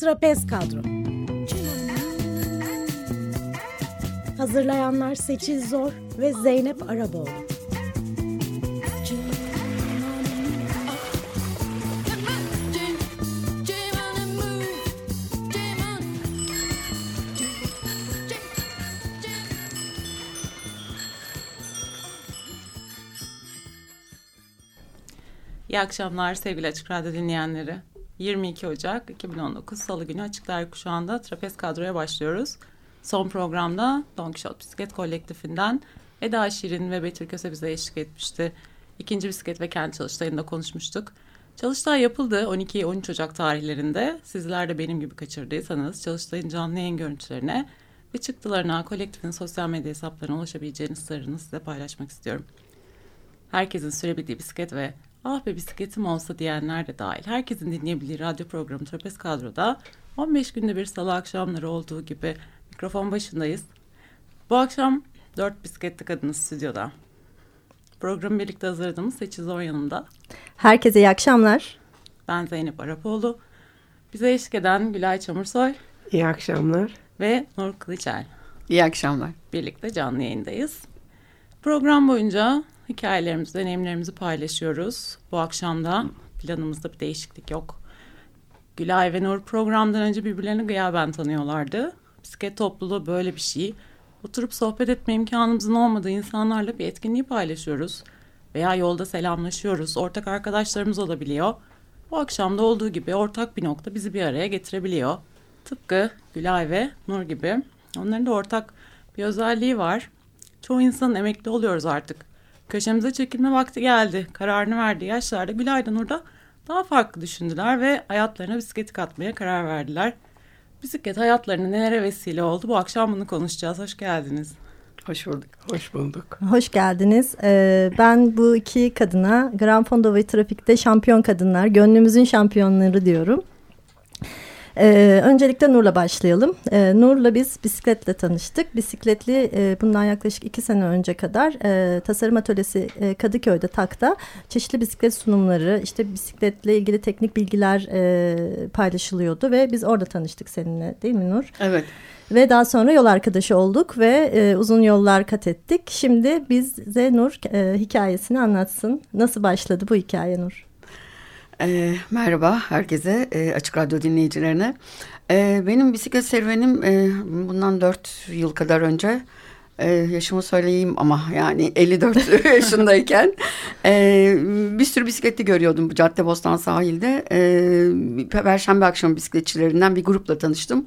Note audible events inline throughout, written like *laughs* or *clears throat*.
Trapez Kadro. Hazırlayanlar Seçil Zor ve Zeynep Araboğlu İyi akşamlar sevgili Açık Radyo dinleyenleri. 22 Ocak 2019 Salı günü Açık Dergi Kuşağı'nda Trapez Kadro'ya başlıyoruz. Son programda Don Quixote Bisiklet Kolektifinden Eda Şirin ve Betül Köse bize eşlik etmişti. İkinci bisiklet ve kendi çalıştayında konuşmuştuk. Çalıştay yapıldı 12-13 Ocak tarihlerinde. Sizler de benim gibi kaçırdıysanız çalıştayın canlı yayın görüntülerine ve çıktılarına kolektifin sosyal medya hesaplarına ulaşabileceğiniz sırrını size paylaşmak istiyorum. Herkesin sürebildiği bisiklet ve ah be bisikletim olsa diyenler de dahil herkesin dinleyebildiği radyo programı Trapez Kadro'da 15 günde bir salı akşamları olduğu gibi mikrofon başındayız. Bu akşam dört bisikletli kadınız stüdyoda. Programı birlikte hazırladığımız Seçil Zor yanımda. Herkese iyi akşamlar. Ben Zeynep Arapoğlu. Bize eşlik eden Gülay Çamursoy. İyi akşamlar. Ve Nur Kılıçel. İyi akşamlar. Birlikte canlı yayındayız. Program boyunca hikayelerimizi, deneyimlerimizi paylaşıyoruz. Bu akşam da planımızda bir değişiklik yok. Gülay ve Nur programdan önce birbirlerini gıyaben tanıyorlardı. Bisiklet topluluğu böyle bir şey. Oturup sohbet etme imkanımızın olmadığı insanlarla bir etkinliği paylaşıyoruz. Veya yolda selamlaşıyoruz. Ortak arkadaşlarımız olabiliyor. Bu akşamda olduğu gibi ortak bir nokta bizi bir araya getirebiliyor. Tıpkı Gülay ve Nur gibi. Onların da ortak bir özelliği var. Çoğu insan emekli oluyoruz artık. Köşemize çekilme vakti geldi. Kararını verdiği yaşlarda Gülay da Nur da daha farklı düşündüler ve hayatlarına bisikleti katmaya karar verdiler. Bisiklet hayatlarına nelere vesile oldu? Bu akşam bunu konuşacağız. Hoş geldiniz. Hoş bulduk. Hoş bulduk. Hoş geldiniz. Ee, ben bu iki kadına Gran Fondo ve Trafik'te şampiyon kadınlar, gönlümüzün şampiyonları diyorum. Ee, öncelikle Nur'la başlayalım. Ee, Nur'la biz bisikletle tanıştık. Bisikletli e, bundan yaklaşık iki sene önce kadar e, tasarım atölyesi e, Kadıköy'de TAK'ta çeşitli bisiklet sunumları, işte bisikletle ilgili teknik bilgiler e, paylaşılıyordu ve biz orada tanıştık seninle değil mi Nur? Evet. Ve daha sonra yol arkadaşı olduk ve e, uzun yollar kat ettik. Şimdi bize Nur e, hikayesini anlatsın. Nasıl başladı bu hikaye Nur? E, merhaba herkese, e, Açık Radyo dinleyicilerine. E, benim bisiklet serüvenim e, bundan dört yıl kadar önce... Ee, yaşımı söyleyeyim ama yani 54 *laughs* yaşındayken e, bir sürü bisikletli görüyordum bu Caddebostan sahilde. E, Perşembe akşamı bisikletçilerinden bir grupla tanıştım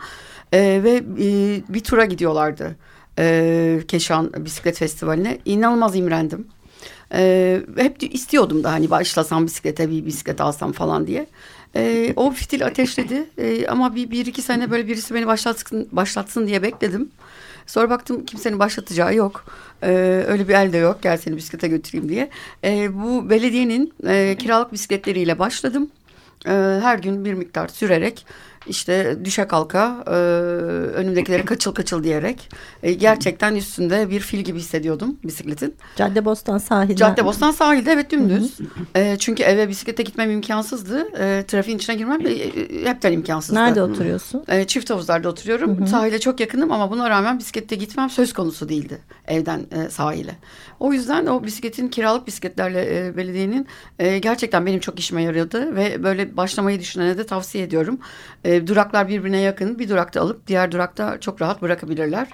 e, ve e, bir tura gidiyorlardı e, Keşan Bisiklet Festivali'ne. İnanılmaz imrendim. Ee, hep istiyordum da hani başlasam bisiklete bir bisiklet alsam falan diye. Ee, o fitil ateşledi ee, ama bir, bir iki sene böyle birisi beni başlatsın, başlatsın diye bekledim. Sonra baktım kimsenin başlatacağı yok. Ee, öyle bir elde yok gel seni bisiklete götüreyim diye. Ee, bu belediyenin e, kiralık bisikletleriyle başladım. Ee, her gün bir miktar sürerek işte düşe kalka e, önümdekileri kaçıl kaçıl diyerek e, gerçekten üstünde bir fil gibi hissediyordum bisikletin. Caddebostan sahilde. Caddebostan sahilde evet dümdüz. E, çünkü eve bisiklete gitmem imkansızdı. E, trafiğin içine girmem e, hepten imkansızdı. Nerede oturuyorsun? E, çift havuzlarda oturuyorum. Hı hı. Sahile çok yakınım ama buna rağmen bisiklette gitmem söz konusu değildi evden e, sahile. O yüzden o bisikletin kiralık bisikletlerle e, belediyenin e, gerçekten benim çok işime yaradı ve böyle başlamayı düşünene de tavsiye ediyorum. E, duraklar birbirine yakın. Bir durakta alıp diğer durakta çok rahat bırakabilirler.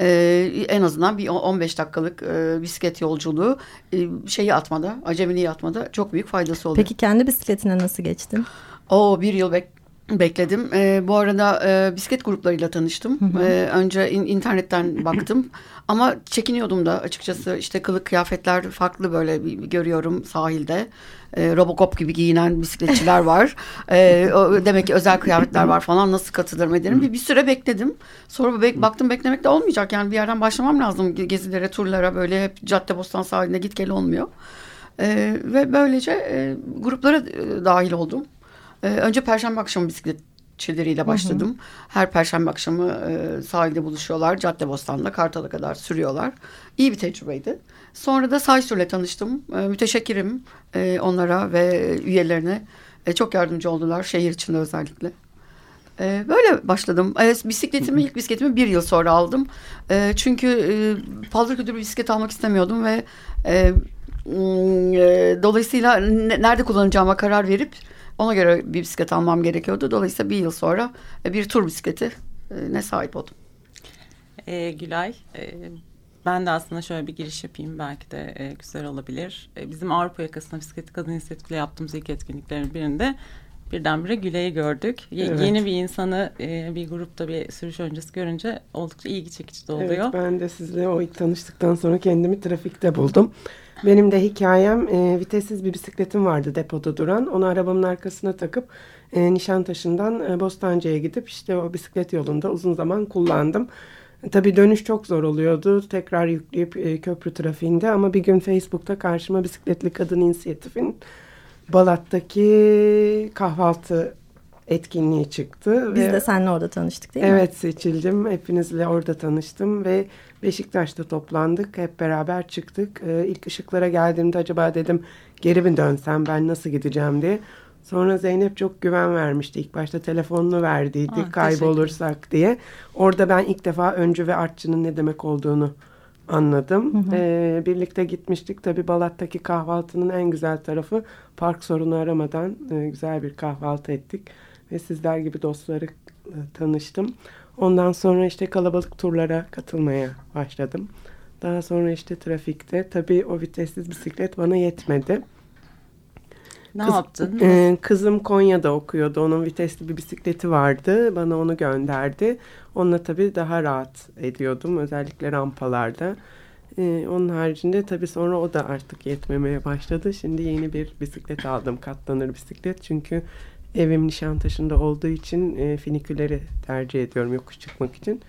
Ee, en azından bir 15 dakikalık e, bisiklet yolculuğu e, şeyi atmada, acemiliği atmada çok büyük faydası oluyor. Peki kendi bisikletine nasıl geçtin? O bir yıl bek bekledim. E, bu arada e, bisiklet gruplarıyla tanıştım. Hı hı. E, önce in, internetten *clears throat* baktım. Ama çekiniyordum da açıkçası işte kılık kıyafetler farklı böyle bir, bir görüyorum sahilde. E, Robocop gibi giyinen bisikletçiler *laughs* var. E, o, demek ki özel kıyafetler var falan nasıl katılırım ederim. Bir, bir süre bekledim. Sonra bek, baktım beklemek de olmayacak. Yani bir yerden başlamam lazım. Gezilere, turlara böyle hep Caddebostan sahiline git gel olmuyor. E, ve böylece e, gruplara e, dahil oldum. Ee, önce perşembe akşamı bisikletçileriyle başladım. Hı hı. Her perşembe akşamı e, sahilde buluşuyorlar. Caddebostan'da Kartal'a kadar sürüyorlar. İyi bir tecrübeydi. Sonra da Saysur'la tanıştım. E, müteşekkirim e, onlara ve üyelerine. E, çok yardımcı oldular şehir içinde özellikle. E, böyle başladım. E, bisikletimi ilk bisikletimi bir yıl sonra aldım. E, çünkü e, paldır küldür bir bisiklet almak istemiyordum ve e, e, dolayısıyla ne- nerede kullanacağıma karar verip ona göre bir bisiklet almam gerekiyordu. Dolayısıyla bir yıl sonra e, bir tur bisikleti e, ne sahip oldum. Ee, Gülay, e, ben de aslında şöyle bir giriş yapayım belki de e, güzel olabilir. E, bizim Avrupa yakasında bisiklet kadın inisiyatifle yaptığımız ilk etkinliklerin birinde birdenbire Gülay'ı gördük. Ye- Evet. Yeni bir insanı e, bir grupta bir sürüş öncesi görünce oldukça ilgi çekici de oluyor. Evet ben de sizle o ilk tanıştıktan sonra kendimi trafikte buldum. Benim de hikayem e, vitessiz bir bisikletim vardı depoda duran. Onu arabamın arkasına takıp e, Nişantaşı'ndan e, Bostancı'ya gidip işte o bisiklet yolunda uzun zaman kullandım. Tabii dönüş çok zor oluyordu. Tekrar yükleyip e, köprü trafiğinde ama bir gün Facebook'ta karşıma bisikletli kadın inisiyatifin Balat'taki kahvaltı etkinliği çıktı. Biz ve- de seninle orada tanıştık değil mi? Evet seçildim. Hepinizle orada tanıştım ve Beşiktaş'ta toplandık. Hep beraber çıktık. Ee, ilk ışıklara geldiğimde acaba dedim geri mi dönsem ben nasıl gideceğim diye. Sonra Zeynep çok güven vermişti. İlk başta telefonunu verdiydi Ah, kaybolursak diye. Orada ben ilk defa öncü ve artçının ne demek olduğunu anladım. Ee, birlikte gitmiştik. Tabii Balat'taki kahvaltının en güzel tarafı park sorunu aramadan e, güzel bir kahvaltı ettik. Ve sizler gibi dostları e, tanıştım. Ondan sonra işte kalabalık turlara katılmaya başladım. Daha sonra işte trafikte tabii o vitessiz bisiklet bana yetmedi. Ne Kız- yaptın? e, kızım Konya'da okuyordu. Onun vitesli bir bisikleti vardı. Bana onu gönderdi. Onunla tabii daha rahat ediyordum. Özellikle rampalarda. E, onun haricinde tabii sonra o da artık yetmemeye başladı. Şimdi yeni bir bisiklet aldım. Katlanır bisiklet. Çünkü evim Nişantaşı'nda olduğu için e, finiküleri tercih ediyorum yokuş çıkmak için.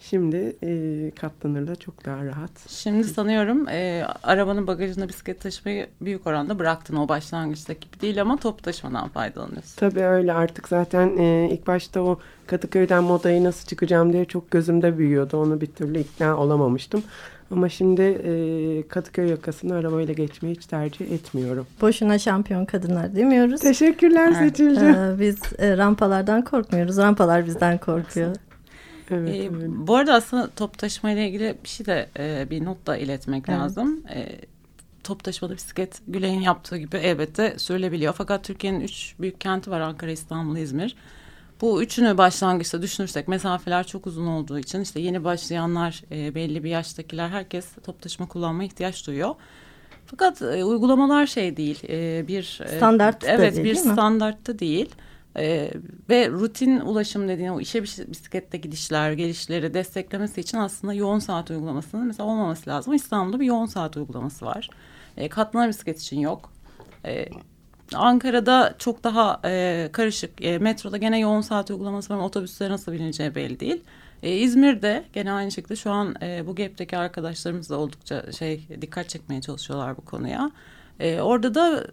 Şimdi e, katlanırla çok daha rahat. Şimdi sanıyorum e, arabanın bagajında bisiklet taşımayı büyük oranda bıraktın. O başlangıçtaki gibi değil ama top taşımadan faydalanıyorsun. Tabii öyle artık zaten e, ilk başta o Kadıköy'den modayı nasıl çıkacağım diye çok gözümde büyüyordu. Onu bir türlü ikna olamamıştım. Ama şimdi e, Kadıköy yakasını arabayla geçmeyi hiç tercih etmiyorum. Boşuna şampiyon kadınlar demiyoruz. Teşekkürler Evet. Seçilci. Ee, biz e, rampalardan korkmuyoruz. Rampalar bizden korkuyor. Evet, Ee, evet. bu arada aslında top taşıma ile ilgili bir şey de e, bir not da iletmek Evet. lazım. E, top taşımada bisiklet Gülay'ın yaptığı gibi elbette sürülebiliyor. Fakat Türkiye'nin üç büyük kenti var Ankara, İstanbul, İzmir. Bu üçünü başlangıçta düşünürsek mesafeler çok uzun olduğu için işte yeni başlayanlar, e, belli bir yaştakiler herkes top taşıma kullanmaya ihtiyaç duyuyor. Fakat e, uygulamalar şey değil, e, bir e, Standart da evet değil, bir değil standartta değil. Ee, ve rutin ulaşım dediğin o işe bis- bisiklette gidişler, gelişleri desteklemesi için aslında yoğun saat uygulamasının mesela olmaması lazım. İstanbul'da bir yoğun saat uygulaması var. Ee, katlanır bisiklet için yok. Ee, Ankara'da çok daha e, karışık. E, metroda gene yoğun saat uygulaması var ama otobüslere nasıl bineceği belli değil. E, İzmir'de gene aynı şekilde şu an e, bu GAP'teki arkadaşlarımız da oldukça şey dikkat çekmeye çalışıyorlar bu konuya. E, orada da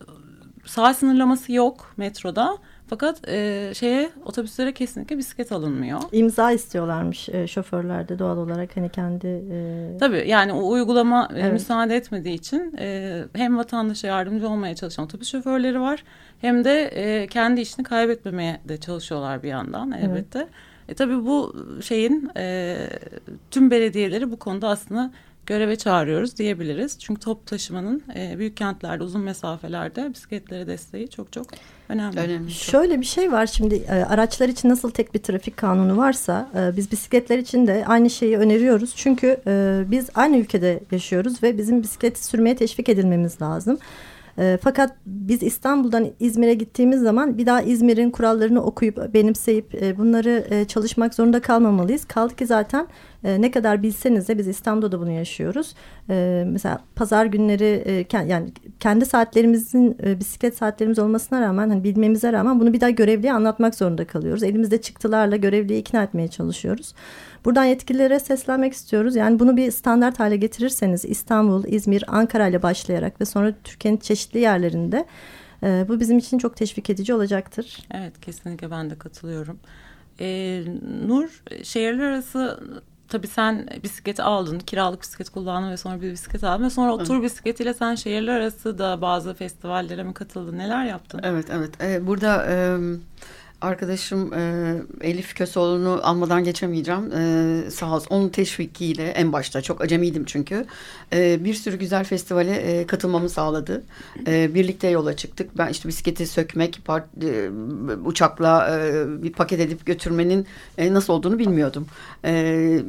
saat sınırlaması yok metroda. Fakat e, şeye otobüslere kesinlikle bisiklet alınmıyor. İmza istiyorlarmış e, şoförlerde doğal olarak hani kendi e, Tabii yani o uygulama e, Evet. müsaade etmediği için e, hem vatandaşa yardımcı olmaya çalışan otobüs şoförleri var hem de e, kendi işini kaybetmemeye de çalışıyorlar bir yandan elbette. E, tabii bu şeyin e, tüm belediyeleri bu konuda aslında göreve çağırıyoruz diyebiliriz. Çünkü top taşımanın e, büyük kentlerde uzun mesafelerde bisikletlere desteği çok çok önemli. Önemli. Şöyle bir şey var şimdi e, araçlar için nasıl tek bir trafik kanunu varsa e, biz bisikletler için de aynı şeyi öneriyoruz. Çünkü e, biz aynı ülkede yaşıyoruz ve bizim bisikleti sürmeye teşvik edilmemiz lazım. E, fakat biz İstanbul'dan İzmir'e gittiğimiz zaman bir daha İzmir'in kurallarını okuyup benimseyip e, bunları e, çalışmak zorunda kalmamalıyız. Kaldı ki zaten e, ne kadar bilseniz de biz İstanbul'da da bunu yaşıyoruz. E, mesela pazar günleri e, ken- yani kendi saatlerimizin e, bisiklet saatlerimiz olmasına rağmen hani bilmemize rağmen bunu bir daha görevliye anlatmak zorunda kalıyoruz. Elimizde çıktılarla görevliyi ikna etmeye çalışıyoruz. Buradan yetkililere seslenmek istiyoruz. Yani bunu bir standart hale getirirseniz İstanbul, İzmir, Ankara ile başlayarak ve sonra Türkiye'nin çeşitli yerlerinde e, bu bizim için çok teşvik edici olacaktır. Evet kesinlikle ben de katılıyorum. Ee, Nur şehirler arası tabii sen bisikleti aldın, kiralık bisiklet kullandın ve sonra bir bisiklet aldın ve sonra o tur bisikletiyle sen şehirler arası da bazı festivallere mi katıldın? Neler yaptın? Evet, evet. Ee, burada e, arkadaşım e, Elif Köseoğlu'nu almadan geçemeyeceğim. E, sağ olsun. Onun teşvikiyle en başta çok acemiydim çünkü. E, bir sürü güzel festivale e, katılmamı sağladı. E, birlikte yola çıktık. Ben işte bisikleti sökmek, part, e, uçakla e, bir paket edip götürmenin e, nasıl olduğunu bilmiyordum. E,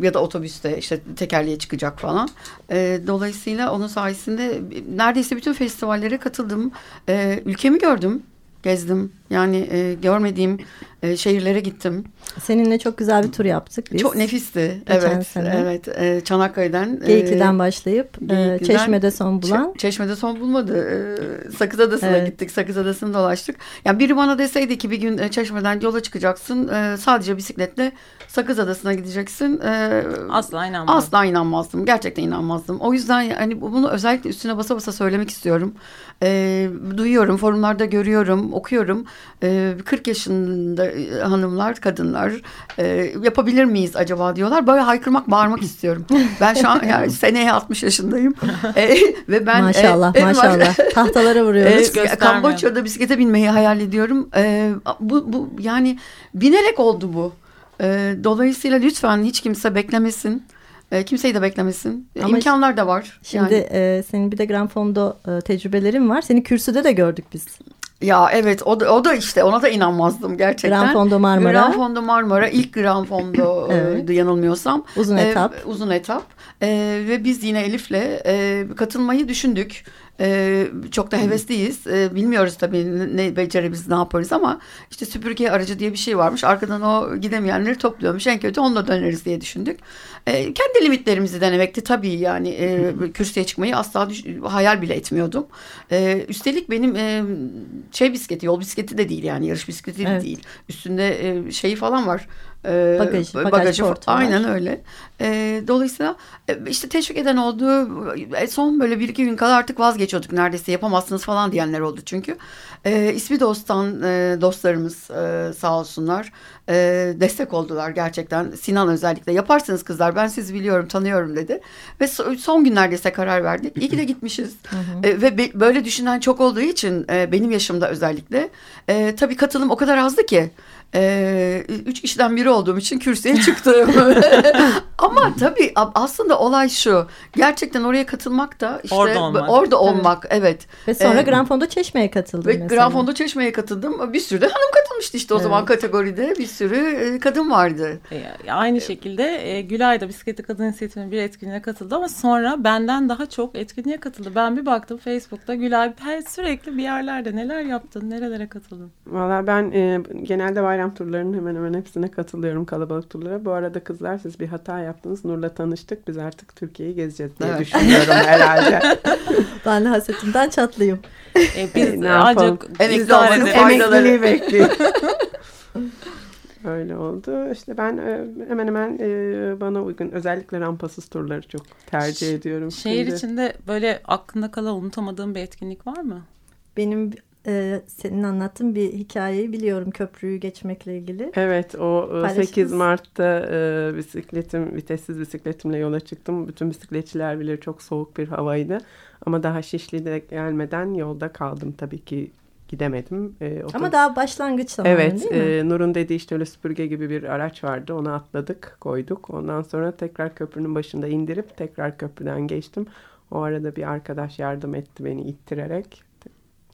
ya da otobüste işte tekerleğe çıkacak falan. E, dolayısıyla onun sayesinde neredeyse bütün festivallere katıldım. E, ülkemi gördüm gezdim. Yani e, görmediğim e, şehirlere gittim. Seninle çok güzel bir tur yaptık biz. Çok nefisti. Geçen evet, sene. evet. E, Çanakkale'den. Geyikli'den e, başlayıp e, Geyikli'den- Çeşme'de son bulan. Çe- Çeşme'de son bulmadı. E, Sakız Adası'na Evet. gittik. Sakız Adası'nı dolaştık. Yani biri bana deseydi ki bir gün e, Çeşme'den yola çıkacaksın. e, sadece bisikletle Sakız Adası'na gideceksin. e, Asla inanmadım. Asla inanmazdım. Gerçekten inanmazdım. O yüzden yani bu- bunu özellikle üstüne basa basa söylemek istiyorum. Ee, duyuyorum, forumlarda görüyorum, okuyorum. Ee, 40 yaşında e, hanımlar, kadınlar e, yapabilir miyiz acaba diyorlar. Böyle haykırmak, bağırmak istiyorum. Ben şu an yani *laughs* seneye 60 yaşındayım. Ee, ve ben maşallah e, e, maşallah. *laughs* Tahtalara vuruyoruz. göstermiyor. Kamboçya'da bisiklete binmeyi hayal ediyorum. Ee, bu, bu yani binerek oldu bu. Ee, dolayısıyla lütfen hiç kimse beklemesin. Ee, kimseyi de beklemesin. Ee, Ama İmkanlar da var. Şimdi Yani, e, senin bir de Gran Fondo e, tecrübelerin var. Seni kürsüde de gördük biz. Ya evet o da, o da işte ona da inanmazdım gerçekten. Gran Fondo Marmara. Gran Fondo Marmara ilk Gran Fondo *laughs* Evet. e, yanılmıyorsam. Uzun Ee, etap. uzun etap. Ee, ve biz yine Elif'le e, katılmayı düşündük. Ee, çok da hevesliyiz. Ee, bilmiyoruz tabii ne- beceririz, ne yaparız ama işte süpürge aracı diye bir şey varmış. Arkadan o gidemeyenleri topluyormuş. En kötü onunla döneriz diye düşündük. Ee, kendi limitlerimizi denemekti tabii yani. E, kürsüye çıkmayı asla düş- hayal bile etmiyordum. Ee, üstelik benim e, şey bisikleti, yol bisikleti de değil yani yarış bisikleti de Evet. değil. Üstünde e, şeyi falan var. Ee, Bagaj- bagaj bagajı var. Aynen öyle. Ee, dolayısıyla e, işte teşvik eden oldu. E, son böyle bir iki gün kala artık vazgeçiyorduk neredeyse yapamazsınız falan diyenler oldu çünkü. E, ismi dosttan e, dostlarımız e, sağ olsunlar e, destek oldular gerçekten. Sinan özellikle yaparsınız kızlar ben sizi biliyorum tanıyorum dedi. Ve so- son günlerde ise karar verdik. İyi ki de gitmişiz. E, ve be- böyle düşünen çok olduğu için e, benim yaşımda özellikle e, tabii katılım o kadar azdı ki. E, üç kişiden biri olduğum için kürsüye çıktım. *laughs* Ama tabii aslında olay şu. Gerçekten oraya katılmak da işte Orada olmak. orada olmak evet. Ve sonra Ee, Gran Fondo Çeşme'ye katıldın Ve mesela. Gran Fondo Çeşme'ye katıldım. Bir sürü de hanım katılmıştı işte o Evet. zaman kategoride. Bir sürü e, kadın vardı. E, Aynı şekilde e, Gülay da Bisikletli Kadın İnisiyatifi'nin bir etkinliğine katıldı ama sonra benden daha çok etkinliğe katıldı. Ben bir baktım Facebook'ta Gülay her sürekli bir yerlerde neler yaptın, nerelere katıldın? Valla ben e, genelde bayram turlarının hemen hemen hepsine katılıyorum kalabalık turlara. Bu arada kızlar siz bir hata yaptınız. Nur'la tanıştık. Biz artık Türkiye'yi gezeceğiz diye Evet. düşünüyorum *laughs* herhalde. Ben de hasetimden çatlayayım. E, biz Ne yapalım? ancak faydaları. Emekliliği bekliyor. *laughs* Öyle oldu. İşte ben e, hemen hemen e, bana uygun özellikle rampasız turları çok tercih ediyorum. Şehir Şimdi- içinde böyle aklında kalan unutamadığın bir etkinlik var mı? Benim e, senin anlattığın bir hikayeyi biliyorum köprüyü geçmekle ilgili. Evet o e, Paylaşırız. 8 Mart'ta e, bisikletim vitessiz bisikletimle yola çıktım. Bütün bisikletçiler bilir çok soğuk bir havaydı. Ama daha Şişli'de gelmeden yolda kaldım tabii ki gidemedim. E, Ama otobüs- daha başlangıç zamanı Evet, değil mi? e, Nur'un dediği işte öyle süpürge gibi bir araç vardı. Onu atladık, koyduk. Ondan sonra tekrar köprünün başında indirip tekrar köprüden geçtim. O arada bir arkadaş yardım etti beni ittirerek.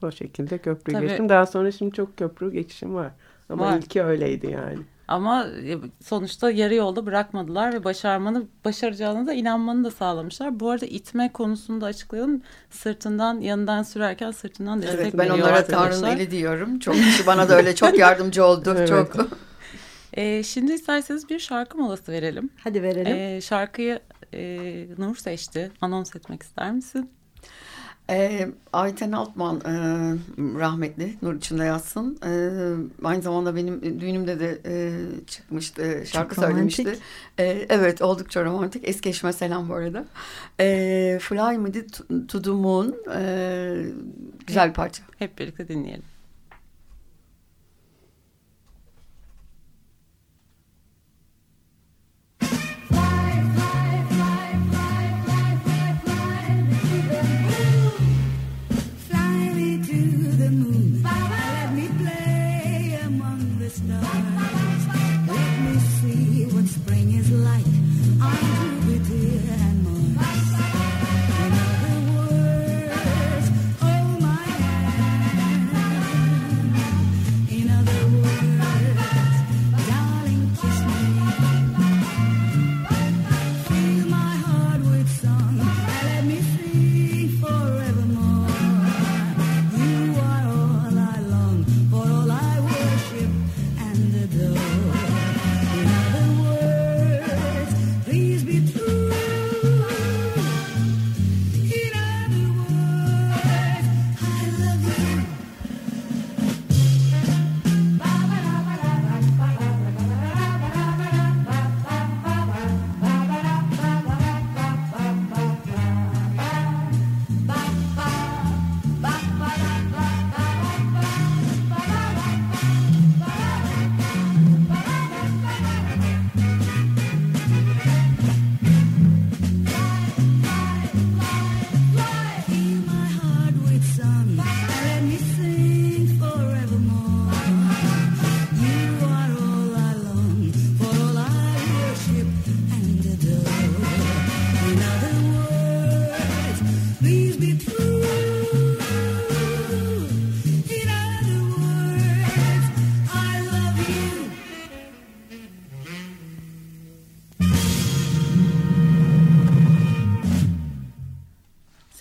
O şekilde köprüyü Tabii. geçtim. Daha sonra şimdi çok köprü geçişim var. Ama Var. ilki öyleydi yani. Ama e, sonuçta yarı yolda bırakmadılar ve başarmanı, başaracağına da inanmanı da sağlamışlar. Bu arada itme konusunu da açıklayalım. Sırtından, yanından sürerken sırtından destek Evet, ben onlara. Tanrı'nın eli diyorum. Çok kişi bana da öyle çok yardımcı oldu. Evet. Çok. *laughs* E, şimdi isterseniz bir şarkı molası verelim. Hadi verelim. E, şarkıyı e, Nur seçti. Anons etmek ister misin? E, Ayten Altman e, rahmetli Nur içinde yatsın. E, aynı zamanda benim düğünümde de e, çıkmıştı e, şarkı Çok söylemişti. romantik. E, evet oldukça romantik. Eski eşime selam bu arada. E, Fly Me to- the Moon e, güzel bir parça. Hep birlikte dinleyelim.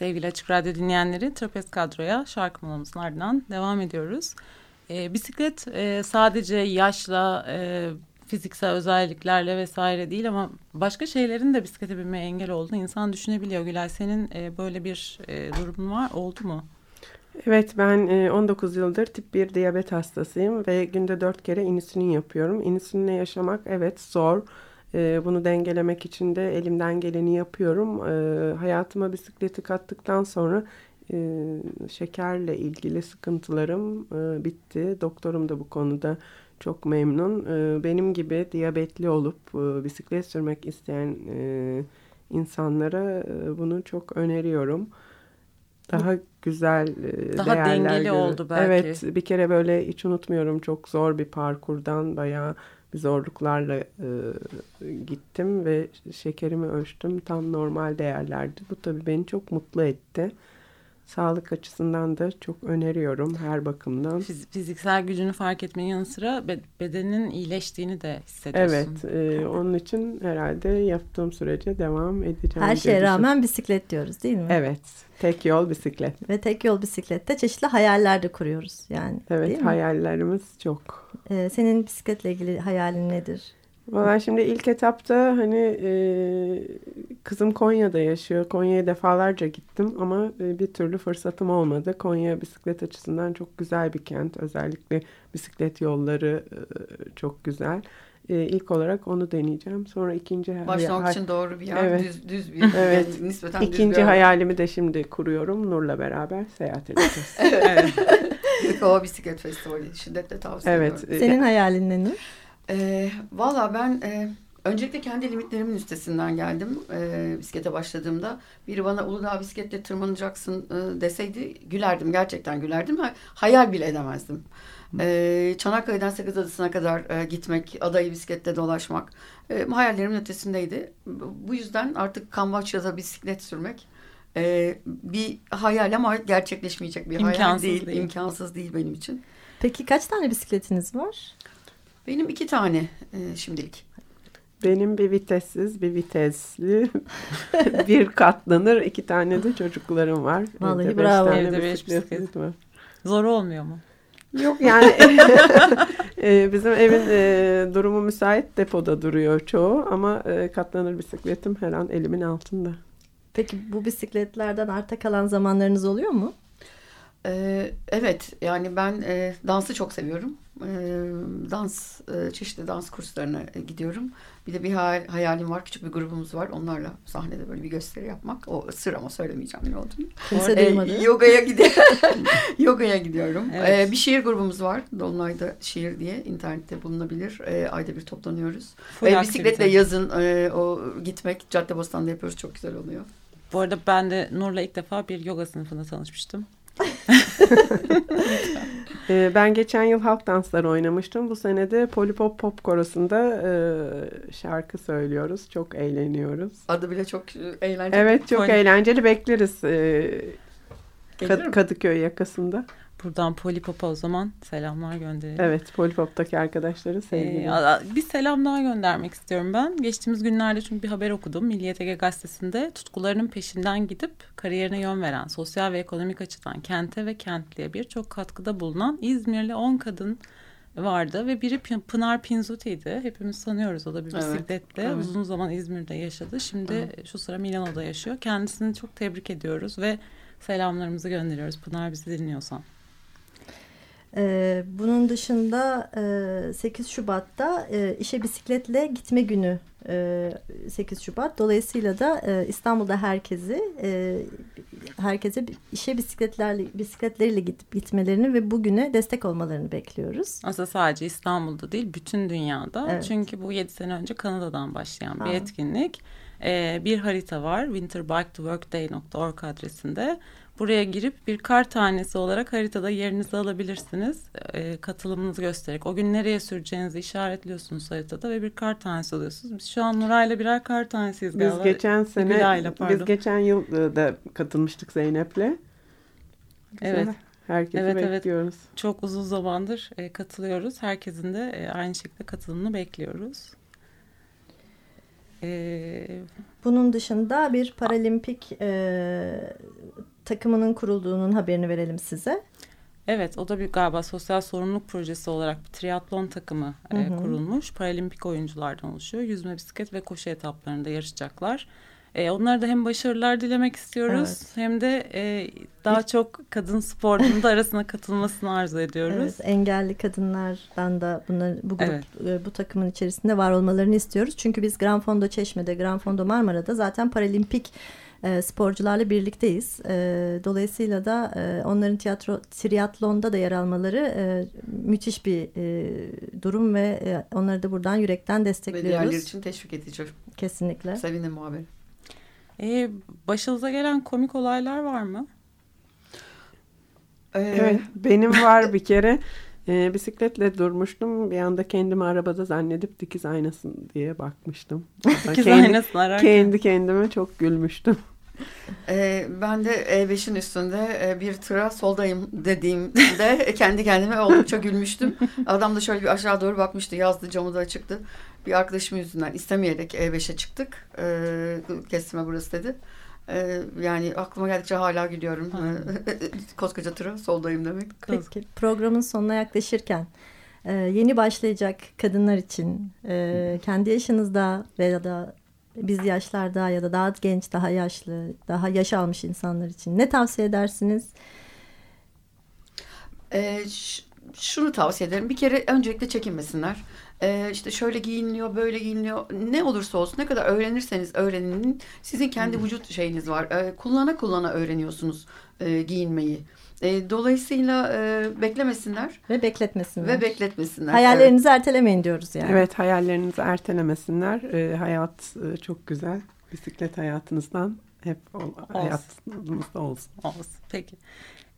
Sevgili Açık Radyo dinleyenleri Trapez Kadro'ya şarkı molamızın ardından devam ediyoruz. E, bisiklet e, sadece yaşla, e, fiziksel özelliklerle vesaire değil ama başka şeylerin de bisiklete binmeye engel olduğunu insan düşünebiliyor. Gülay senin e, böyle bir e, durumun var oldu mu? Evet ben 19 yıldır tip 1 diyabet hastasıyım ve günde 4 kere insülin yapıyorum. İnsülinle yaşamak evet zor. Bunu dengelemek için de elimden geleni yapıyorum. Hayatıma bisikleti kattıktan sonra şekerle ilgili sıkıntılarım bitti. Doktorum da bu konuda çok memnun. Benim gibi diyabetli olup bisiklet sürmek isteyen insanlara bunu çok öneriyorum daha güzel e, daha değerler dengeli görür. oldu belki. Evet bir kere böyle hiç unutmuyorum çok zor bir parkurdan bayağı zorluklarla e, gittim ve şekerimi ölçtüm tam normal değerlerdi. Bu tabii beni çok mutlu etti. Sağlık açısından da çok öneriyorum her bakımdan. Fiziksel gücünü fark etmenin yanı sıra bedeninin iyileştiğini de hissediyorsun. Evet, e, onun için herhalde yaptığım sürece devam edeceğim. Her şeye rağmen bisiklet diyoruz değil mi? Evet, tek yol bisiklet. Ve tek yol bisiklette çeşitli hayaller de kuruyoruz yani. Evet, değil hayallerimiz çok. Ee, senin bisikletle ilgili hayalin nedir? Valla şimdi ilk etapta hani e, kızım Konya'da yaşıyor. Konya'ya defalarca gittim ama e, bir türlü fırsatım olmadı. Konya bisiklet açısından çok güzel bir kent. Özellikle bisiklet yolları e, çok güzel. E, ilk olarak onu deneyeceğim. Sonra ikinci başlamak için doğru bir yer. Evet. Düz, düz bir *laughs* evet. Yani nispeten İkinci düz bir hayalimi de şimdi kuruyorum. Nur'la beraber seyahat edeceğiz. *laughs* evet. Kova Bisiklet Festivali şiddetle tavsiye evet. ediyorum. Senin hayalin ne Nur? E, Valla ben e, öncelikle kendi limitlerimin üstesinden geldim e, bisiklete başladığımda. Biri bana Uludağ bisikletle tırmanacaksın e, deseydi gülerdim gerçekten gülerdim. Hayal bile edemezdim. E, Çanakkale'den Sakız Adası'na kadar e, gitmek, adayı bisikletle dolaşmak e, hayallerimin ötesindeydi. Bu yüzden artık Kamboçya'da bisiklet sürmek e, bir hayal ama gerçekleşmeyecek bir imkansız hayal değil, değil. İmkansız değil benim için. Peki kaç tane bisikletiniz var? Benim iki tane e, şimdilik. Benim bir vitessiz, bir vitesli, *laughs* bir katlanır, iki tane de çocuklarım var. Vallahi Evde bravo. Beş tane Evde beş bisiklet bisiklet. var. Zor olmuyor mu? Yok yani *laughs* e, bizim evin e, durumu müsait depoda duruyor çoğu ama e, katlanır bisikletim her an elimin altında. Peki bu bisikletlerden arta kalan zamanlarınız oluyor mu? Ee, evet yani ben e, dansı çok seviyorum. E, dans e, çeşitli dans kurslarına e, gidiyorum. Bir de bir hayal, hayalim var. Küçük bir grubumuz var. Onlarla sahnede böyle bir gösteri yapmak. O sır ama söylemeyeceğim ne olduğunu. Kimse E, duymadı. yogaya gidiyorum. *laughs* *laughs* yogaya gidiyorum. Evet. E, bir şiir grubumuz var. Dolunay'da şiir diye internette bulunabilir. E, ayda bir toplanıyoruz. Full E, aktivite. bisikletle yazın e, o gitmek Caddebostan'da yapıyoruz. Çok güzel oluyor. Bu arada ben de Nur'la ilk defa bir yoga sınıfında tanışmıştım. *laughs* E, ben geçen yıl halk dansları oynamıştım. Bu sene de Polipop Pop Korosu'nda e, şarkı söylüyoruz. Çok eğleniyoruz. Adı bile çok eğlenceli. Evet çok Poli- eğlenceli bekleriz. E, Kad-? Kadıköy yakasında. Buradan Polipop'a o zaman selamlar gönderelim. Evet Polipop'taki arkadaşları sevgiler. Ee, bir selam daha göndermek istiyorum ben. Geçtiğimiz günlerde çünkü bir haber okudum. Milliyet Ege Gazetesi'nde tutkularının peşinden gidip kariyerine yön veren, sosyal ve ekonomik açıdan kente ve kentliye birçok katkıda bulunan İzmirli 10 kadın vardı ve biri Pı- Pınar Pinzuti'ydi. Hepimiz tanıyoruz o da bir Evet, bisikletle. evet. Uzun zaman İzmir'de yaşadı. Şimdi şu sıra Milano'da yaşıyor. Kendisini çok tebrik ediyoruz ve selamlarımızı gönderiyoruz. Pınar bizi dinliyorsan. Ee, bunun dışında e, 8 Şubat'ta e, işe bisikletle gitme günü e, 8 Şubat. Dolayısıyla da e, İstanbul'da herkesi e, herkese işe bisikletlerle bisikletleriyle gidip gitmelerini ve bugüne destek olmalarını bekliyoruz. Aslında sadece İstanbul'da değil bütün dünyada. Evet. Çünkü bu 7 sene önce Kanada'dan başlayan bir Ha. etkinlik. Ee, bir harita var winterbiketoworkday.org adresinde. Buraya girip bir kar tanesi olarak haritada yerinizi alabilirsiniz. Ee, katılımınızı göstererek. O gün nereye süreceğinizi işaretliyorsunuz haritada ve bir kar tanesi alıyorsunuz. Biz şu an Nuray'la birer kar tanesiyiz Biz galiba. geçen sene Gülay'la, pardon. biz geçen yıl e, da katılmıştık Zeynep'le. Güzel. Evet. Herkesi Evet, evet. bekliyoruz. Çok uzun zamandır e, katılıyoruz. Herkesin de e, aynı şekilde katılımını bekliyoruz. Ee, Bunun dışında bir paralimpik e, takımının kurulduğunun haberini verelim size. Evet o da bir galiba sosyal sorumluluk projesi olarak bir triatlon takımı e, Hı hı. kurulmuş. Paralimpik oyunculardan oluşuyor. Yüzme, bisiklet ve koşu etaplarında yarışacaklar. E, onlara da hem başarılar dilemek istiyoruz Evet. hem de e, daha çok kadın sporcunun da arasına katılmasını arzu ediyoruz. Evet, engelli kadınlardan da bunlar, bu grup, Evet. e, bu takımın içerisinde var olmalarını istiyoruz. Çünkü biz Gran Fondo Çeşme'de, Gran Fondo Marmara'da zaten paralimpik e, sporcularla birlikteyiz. E, dolayısıyla da e, onların tiyatro triatlonda da yer almaları e, müthiş bir e, durum ve e, onları da buradan yürekten Ve destekliyoruz. diğerleri için teşvik edici. Kesinlikle. Sevindim muhabir. E, başınıza gelen komik olaylar var mı? Ee, Evet benim var bir kere. Ee, *laughs* bisikletle durmuştum. Bir anda kendimi arabada zannedip dikiz aynasın diye bakmıştım. *laughs* Dikiz kendi, aynasını ararken. kendi kendime çok gülmüştüm. Ee, ben de E5'in üstünde e, bir tıra soldayım dediğimde *laughs* kendi kendime oldukça gülmüştüm. Adam da şöyle bir aşağı doğru bakmıştı. Yazdı camı da açıktı. Bir arkadaşım yüzünden istemeyerek E5'e çıktık. Ee, kesime burası dedi. Ee, yani aklıma geldikçe hala gülüyorum. *laughs* Koskoca tıra soldayım demek. Peki programın sonuna yaklaşırken e, yeni başlayacak kadınlar için e, kendi yaşınızda veya da biz yaşlarda ya da daha genç, daha yaşlı, daha yaş almış insanlar için ne tavsiye edersiniz? Ee, şunu tavsiye ederim. Bir kere öncelikle çekinmesinler. Ee, işte şöyle giyiniliyor, böyle giyiniliyor. Ne olursa olsun ne kadar öğrenirseniz öğrenin. Sizin kendi vücut şeyiniz var. Ee, kullana kullana öğreniyorsunuz e, giyinmeyi. E, dolayısıyla e, beklemesinler Ve bekletmesinler. ve bekletmesinler. Hayallerinizi ertelemeyin diyoruz yani. Evet hayallerinizi ertelemesinler. Ee, hayat e, çok güzel. Bisiklet hayatınızdan hep ol- hayatınızda olsun. Olsun. Peki.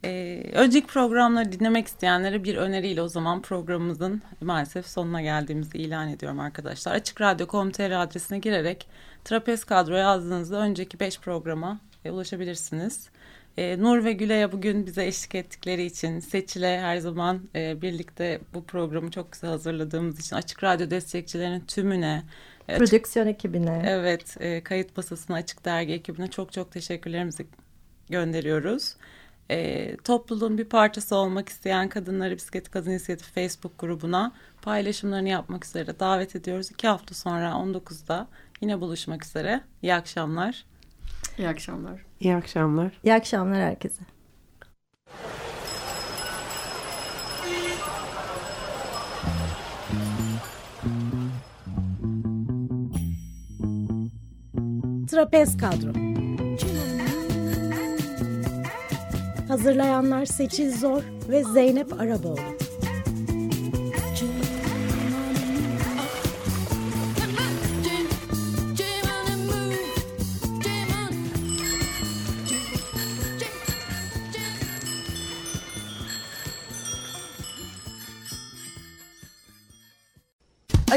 Ee, önceki programları dinlemek isteyenlere bir öneriyle o zaman programımızın maalesef sonuna geldiğimizi ilan ediyorum arkadaşlar. Açık Radyo.com.tr adresine girerek Trapez Kadro yazdığınızda önceki 5 programa e, ulaşabilirsiniz. E, Nur ve Gülay'a bugün bize eşlik ettikleri için, Seçil'e her zaman e, birlikte bu programı çok güzel hazırladığımız için, Açık Radyo destekçilerinin tümüne, e, Açık Prodüksiyon ekibine. Evet, e, kayıt masasına Açık Dergi ekibine çok çok teşekkürlerimizi gönderiyoruz. E, topluluğun bir parçası olmak isteyen kadınları Bisiklet Kadın İnisiyatifi Facebook grubuna paylaşımlarını yapmak üzere davet ediyoruz. İki hafta sonra 19'da yine buluşmak üzere. İyi akşamlar. İyi akşamlar. İyi akşamlar. İyi akşamlar herkese. Trapez Kadro Hazırlayanlar Seçil Zor ve Zeynep Araboğlu